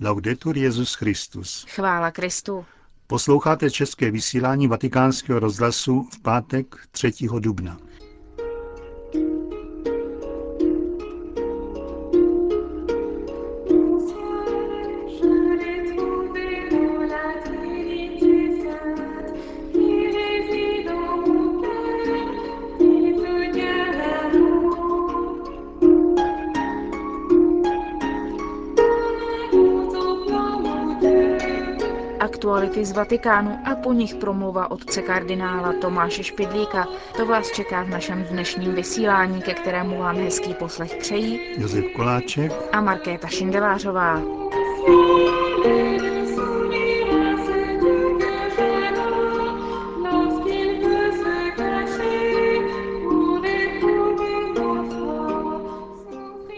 Laudetur Jezus Christus. Chvála Kristu. Posloucháte české vysílání Vatikánského rozhlasu v pátek 3. dubna. Aktuality z Vatikánu a po nich promluva otce kardinála Tomáše Špidlíka. To vás čeká v našem dnešním vysílání, ke kterému vám hezký poslech přejí Josef Koláček a Markéta Šindelářová.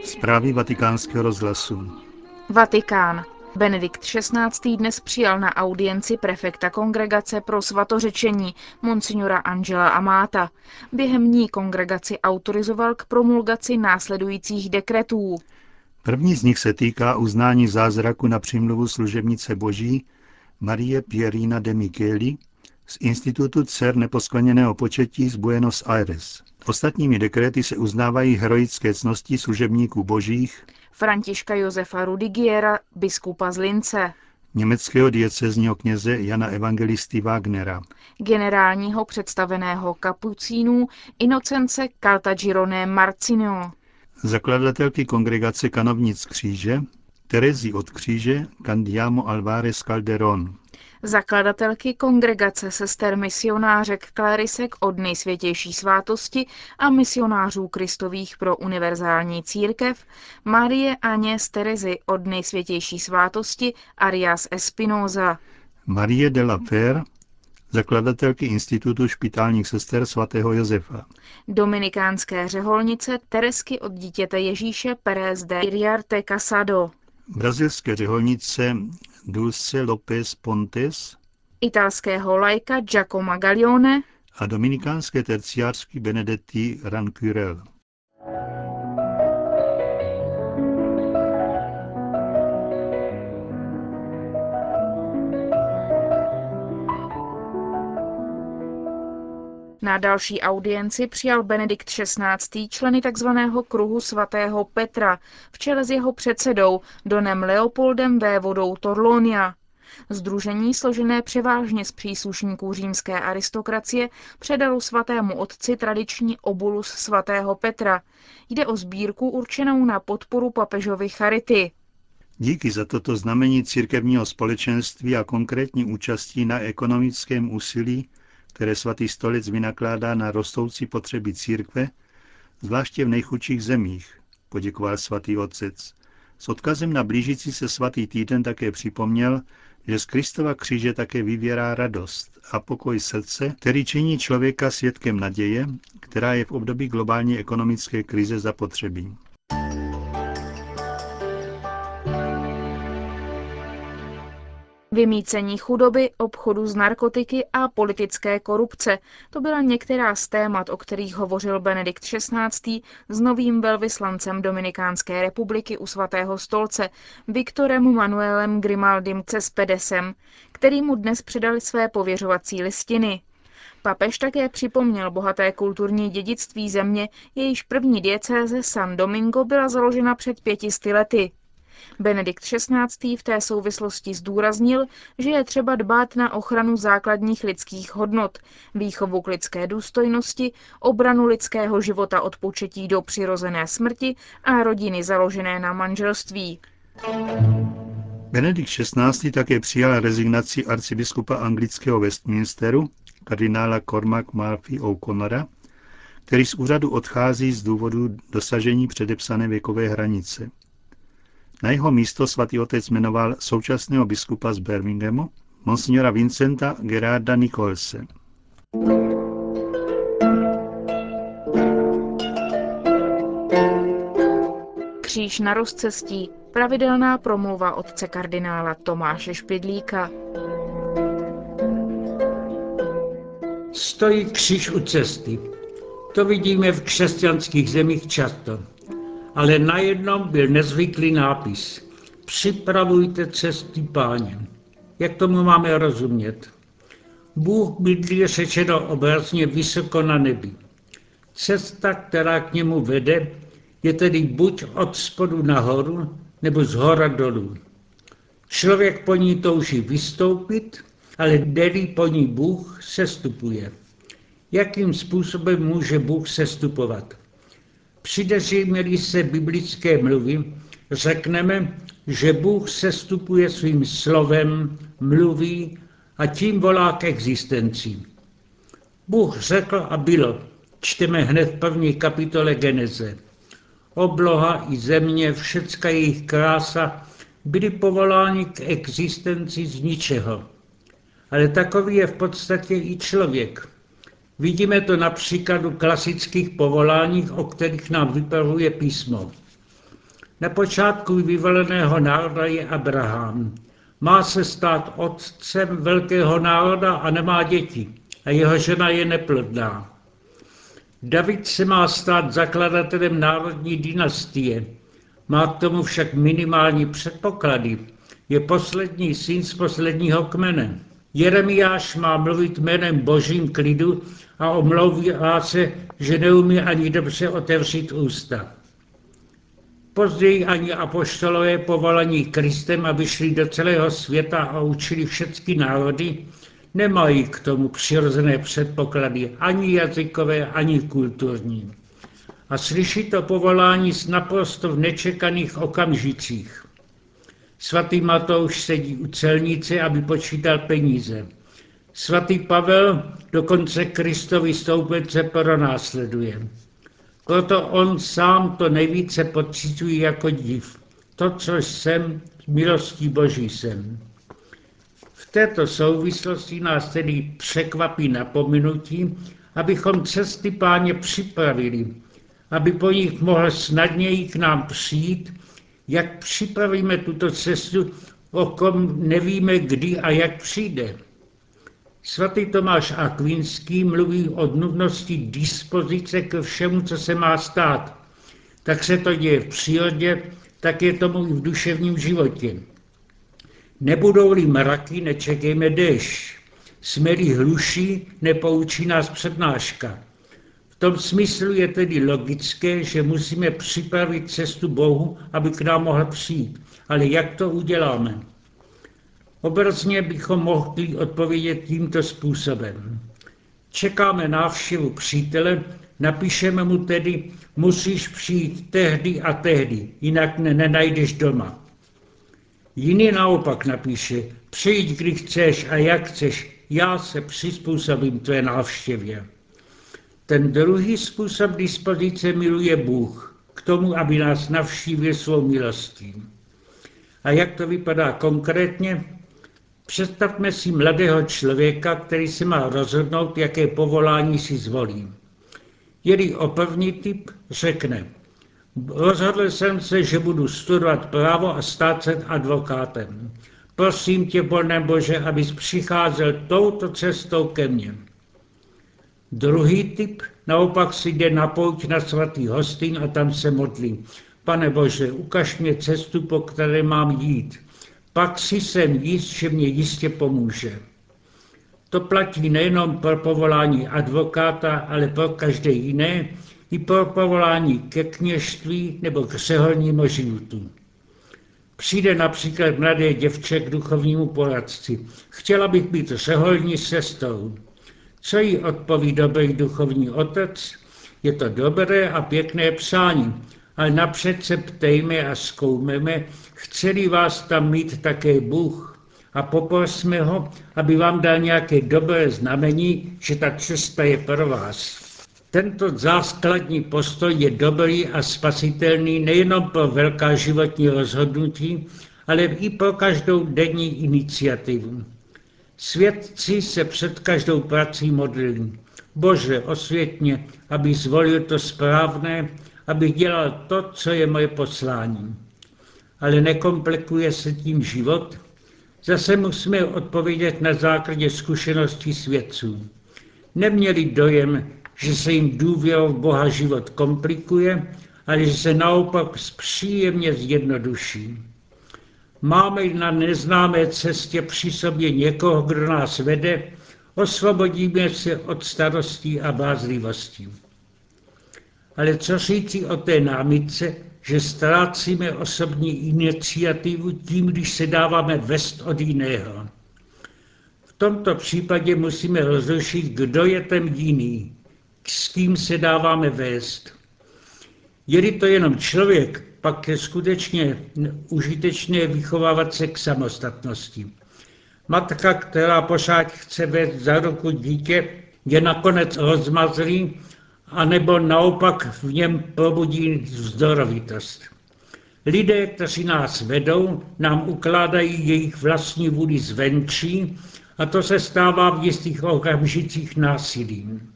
Zprávy vatikánského rozhlasu. Vatikán. Benedikt XVI. dnes přijal na audienci prefekta kongregace pro svatořečení, monsignora Angela Amáta. Během ní kongregaci autorizoval k promulgaci následujících dekretů. První z nich se týká uznání zázraku na přimluvu služebnice Boží Marie Pierina de Micheli z Institutu dcer neposkleněného početí z Buenos Aires. Ostatními dekrety se uznávají heroické cnosti služebníků božích, Františka Josefa Rudigiera, biskupa z Lince, německého diecezního kněze Jana Evangelisty Wagnera, generálního představeného kapucínů Inocence Caltagirone Marcinio, zakladatelky kongregace kanovnic kříže, Terezi od kříže Candiamo Alvarez Calderón, zakladatelky kongregace sester misionářek Klarisek od nejsvětější svátosti a misionářů kristových pro univerzální církev Marie Aně z Terezy od nejsvětější svátosti Arias Espinoza, Marie de la Fer, zakladatelky Institutu špitálních sester svatého Josefa, dominikánské řeholnice Teresky od dítěte Ježíše Pérez de Iriarte Casado, brazilské řeholnice Dulce López Pontes italského lajka Giacomo Gaglione a dominikánské terciářky Benedetti Rancurel. Na další audienci přijal Benedikt XVI. členy tzv. kruhu svatého Petra v čele s jeho předsedou Donem Leopoldem vévodou Torlonia. Združení složené převážně z příslušníků římské aristokracie předalo svatému otci tradiční obulus svatého Petra. Jde o sbírku určenou na podporu papežovy charity. Díky za toto znamení církevního společenství a konkrétní účastí na ekonomickém úsilí které svatý stolec vynakládá na rostoucí potřeby církve, zvláště v nejchudších zemích, poděkoval svatý otec. S odkazem na blížící se svatý týden také připomněl, že z Kristova kříže také vyvěrá radost a pokoj srdce, který činí člověka svědkem naděje, která je v období globální ekonomické krize zapotřebí. Vymícení chudoby, obchodu s narkotiky a politické korupce. To byla některá z témat, o kterých hovořil Benedikt XVI. s novým velvyslancem Dominikánské republiky u svatého stolce, Viktorem Manuelem Grimaldim Cespedesem, který mu dnes předali své pověřovací listiny. Papež také připomněl bohaté kulturní dědictví země, jejíž první diecéze San Domingo byla založena před pětisty lety. Benedikt XVI. v té souvislosti zdůraznil, že je třeba dbát na ochranu základních lidských hodnot, výchovu k lidské důstojnosti, obranu lidského života od početí do přirozené smrti a rodiny založené na manželství. Benedikt XVI. také přijal rezignaci arcibiskupa anglického Westminsteru, kardinála Cormac Murphy O'Connora, který z úřadu odchází z důvodu dosažení předepsané věkové hranice. Na jeho místo svatý otec jmenoval současného biskupa z Birminghamu, monsignora Vincenta Gerarda Nicholse. Kříž na rozcestí, pravidelná promluva otce kardinála Tomáše Špidlíka. Stojí kříž u cesty. To vidíme v křesťanských zemích často ale na jednom byl nezvyklý nápis. připravujte cesty páně. Jak tomu máme rozumět? Bůh bydlí řečeno obrazně vysoko na nebi. Cesta, která k němu vede, je tedy buď od spodu nahoru, nebo z hora dolů. Člověk po ní touží vystoupit, ale delí po ní Bůh sestupuje. Jakým způsobem může Bůh sestupovat? Přideříme-li se biblické mluvy, řekneme, že Bůh sestupuje svým slovem, mluví a tím volá k existenci. Bůh řekl a bylo. Čteme hned v první kapitole Geneze. Obloha i země, všecka jejich krása byli povoláni k existenci z ničeho. Ale takový je v podstatě i člověk. Vidíme to na příkladu klasických povolání, o kterých nám vypravuje písmo. Na počátku vyvoleného národa je Abraham. Má se stát otcem velkého národa a nemá děti. A jeho žena je neplodná. David se má stát zakladatelem národní dynastie. Má k tomu však minimální předpoklady. Je poslední syn z posledního kmene. Jeremiáš má mluvit jménem božím klidu a omlouvá se, že neumí ani dobře otevřít ústa. Později ani apoštolové povolaní Kristem, aby šli do celého světa a učili všechny národy, nemají k tomu přirozené předpoklady, ani jazykové, ani kulturní. A slyší to povolání s naprosto v nečekaných okamžicích. Svatý Matouš sedí u celnice, aby počítal peníze. Svatý Pavel dokonce Kristovi stoupence pronásleduje. Proto on sám to nejvíce pocituje jako div. To, co jsem, milostí Boží jsem. V této souvislosti nás tedy překvapí napomenutí, abychom cesty páně připravili, aby po nich mohl snadněji k nám přijít, jak připravíme tuto cestu, o kom nevíme kdy a jak přijde. Svatý Tomáš Akvinský mluví o nutnosti dispozice ke všemu, co se má stát. Tak se to děje v přírodě, tak je tomu i v duševním životě. Nebudou-li mraky, nečekejme déšť. Jsme-li hluší, nepoučí nás přednáška. V tom smyslu je tedy logické, že musíme připravit cestu Bohu, aby k nám mohl přijít. Ale jak to uděláme? Obrazně bychom mohli odpovědět tímto způsobem. Čekáme návštěvu přítele, napíšeme mu tedy, musíš přijít tehdy a tehdy, jinak ne nenajdeš doma. Jiný naopak napíše, přijď, kdy chceš a jak chceš, já se přizpůsobím tvé návštěvě. Ten druhý způsob dispozice miluje Bůh k tomu, aby nás navštívil svou milostí. A jak to vypadá konkrétně? Představme si mladého člověka, který se má rozhodnout, jaké povolání si zvolí. Je-li o první typ, řekne, rozhodl jsem se, že budu studovat právo a stát se advokátem. Prosím tě, Bože Bože, abys přicházel touto cestou ke mně. Druhý typ naopak si jde na pouť na svatý hostin a tam se modlí. Pane Bože, ukaž mě cestu, po které mám jít pak si jsem jist, že mě jistě pomůže. To platí nejenom pro povolání advokáta, ale pro každé jiné, i pro povolání ke kněžství nebo k řeholnímu životu. Přijde například mladé děvče k duchovnímu poradci. Chtěla bych být řeholní sestou. Co jí odpoví dobrý duchovní otec? Je to dobré a pěkné přání, ale napřed se ptejme a zkoumeme, chceli vás tam mít také Bůh a poprosme ho, aby vám dal nějaké dobré znamení, že ta cesta je pro vás. Tento záskladní postoj je dobrý a spasitelný nejenom pro velká životní rozhodnutí, ale i pro každou denní iniciativu. Svědci se před každou prací modlili. Bože, osvětně, aby zvolil to správné, abych dělal to, co je moje poslání. Ale nekomplikuje se tím život? Zase musíme odpovědět na základě zkušeností svědců. Neměli dojem, že se jim důvěrou v Boha život komplikuje, ale že se naopak příjemně zjednoduší. Máme na neznámé cestě při sobě někoho, kdo nás vede, osvobodíme se od starostí a bázlivostí. Ale co říci o té námitce, že ztrácíme osobní iniciativu tím, když se dáváme vest od jiného. V tomto případě musíme rozlišit, kdo je ten jiný, s kým se dáváme vést. Je to jenom člověk, pak je skutečně užitečné vychovávat se k samostatnosti. Matka, která pořád chce vést za ruku dítě, je nakonec rozmazlý, anebo naopak v něm probudí vzdorovitost. Lidé, kteří nás vedou, nám ukládají jejich vlastní vůli zvenčí a to se stává v jistých okamžicích násilím.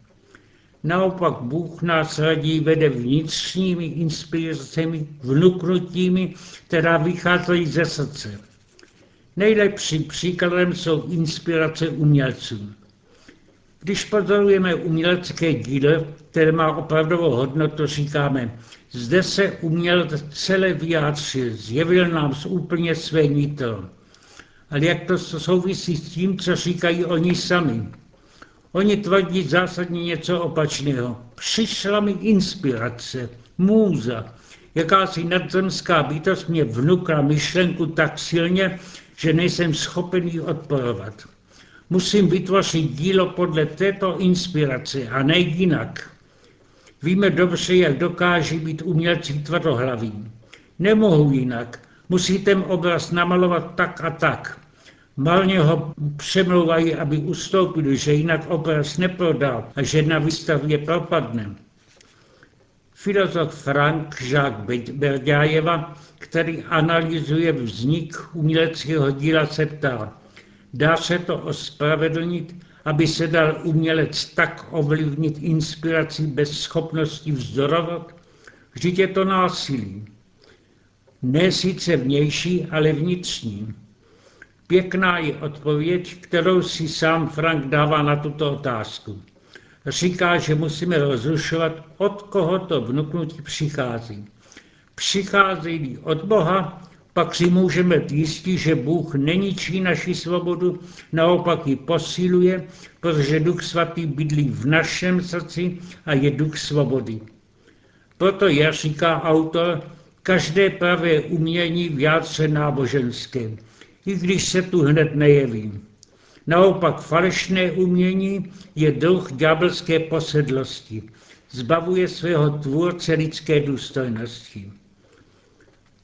Naopak Bůh nás radí vede vnitřními inspiracemi, vnuknutími, která vycházejí ze srdce. Nejlepší příkladem jsou inspirace umělců. Když pozorujeme umělecké dílo, které má opravdovou hodnotu, říkáme, zde se uměl celé vyjádřil, zjevil nám z úplně své nitro. Ale jak to souvisí s tím, co říkají oni sami? Oni tvrdí zásadně něco opačného. Přišla mi inspirace, můza, jakási nadzemská bytost mě vnukla myšlenku tak silně, že nejsem schopen ji odporovat. Musím vytvořit dílo podle této inspirace a ne jinak. Víme dobře, jak dokáží být umělci tvrdohlaví. Nemohu jinak. Musí ten obraz namalovat tak a tak. Malně ho přemlouvají, aby ustoupil, že jinak obraz neprodal a že na výstavě propadne. Filozof Frank Jacques Berďájeva, který analyzuje vznik uměleckého díla, se ptá, dá se to ospravedlnit, aby se dal umělec tak ovlivnit inspirací bez schopnosti vzdorovat? Vždyť je to násilí. Ne sice vnější, ale vnitřní. Pěkná je odpověď, kterou si sám Frank dává na tuto otázku. Říká, že musíme rozlišovat, od koho to vnuknutí přichází. Přichází od Boha, pak si můžeme být jistí, že Bůh neničí naši svobodu, naopak ji posiluje, protože Duch Svatý bydlí v našem srdci a je Duch svobody. Proto je, říká autor, každé pravé umění v jádře náboženské, i když se tu hned nejeví. Naopak falešné umění je druh ďábelské posedlosti. Zbavuje svého tvůrce lidské důstojnosti.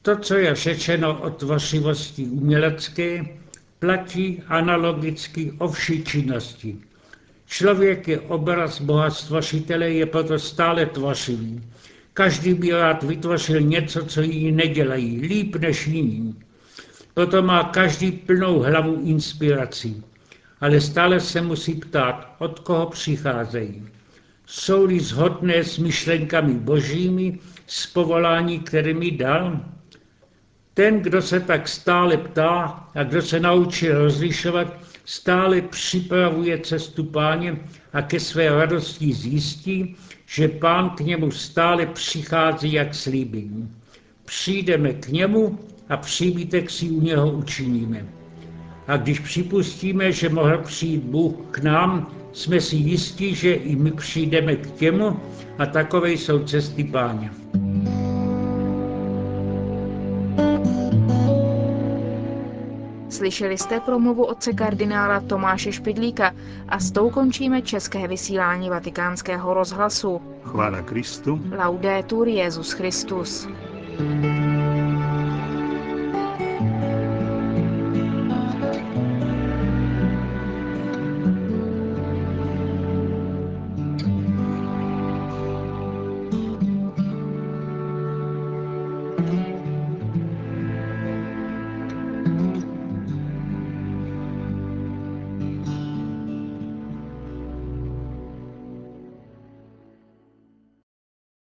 To, co je řečeno o tvořivosti umělecké, platí analogicky o vší činnosti. Člověk je obraz Boha stvořitele, je proto stále tvořivý. Každý by rád vytvořil něco, co jiní nedělají, líp než jiní. Proto má každý plnou hlavu inspirací. Ale stále se musí ptát, od koho přicházejí. Jsou-li zhodné s myšlenkami božími, s povolání, které mi dal? Ten, kdo se tak stále ptá a kdo se naučí rozlišovat, stále připravuje cestu páně a ke své radosti zjistí, že pán k němu stále přichází, jak slíbil. Přijdeme k němu a příbytek si u něho učiníme. A když připustíme, že mohl přijít Bůh k nám, jsme si jistí, že i my přijdeme k němu a takové jsou cesty páně. Slyšeli jste promluvu otce kardinála Tomáše Špidlíka a s tou končíme české vysílání vatikánského rozhlasu. Chvála Kristu. Laudetur Jezus Christus. thank you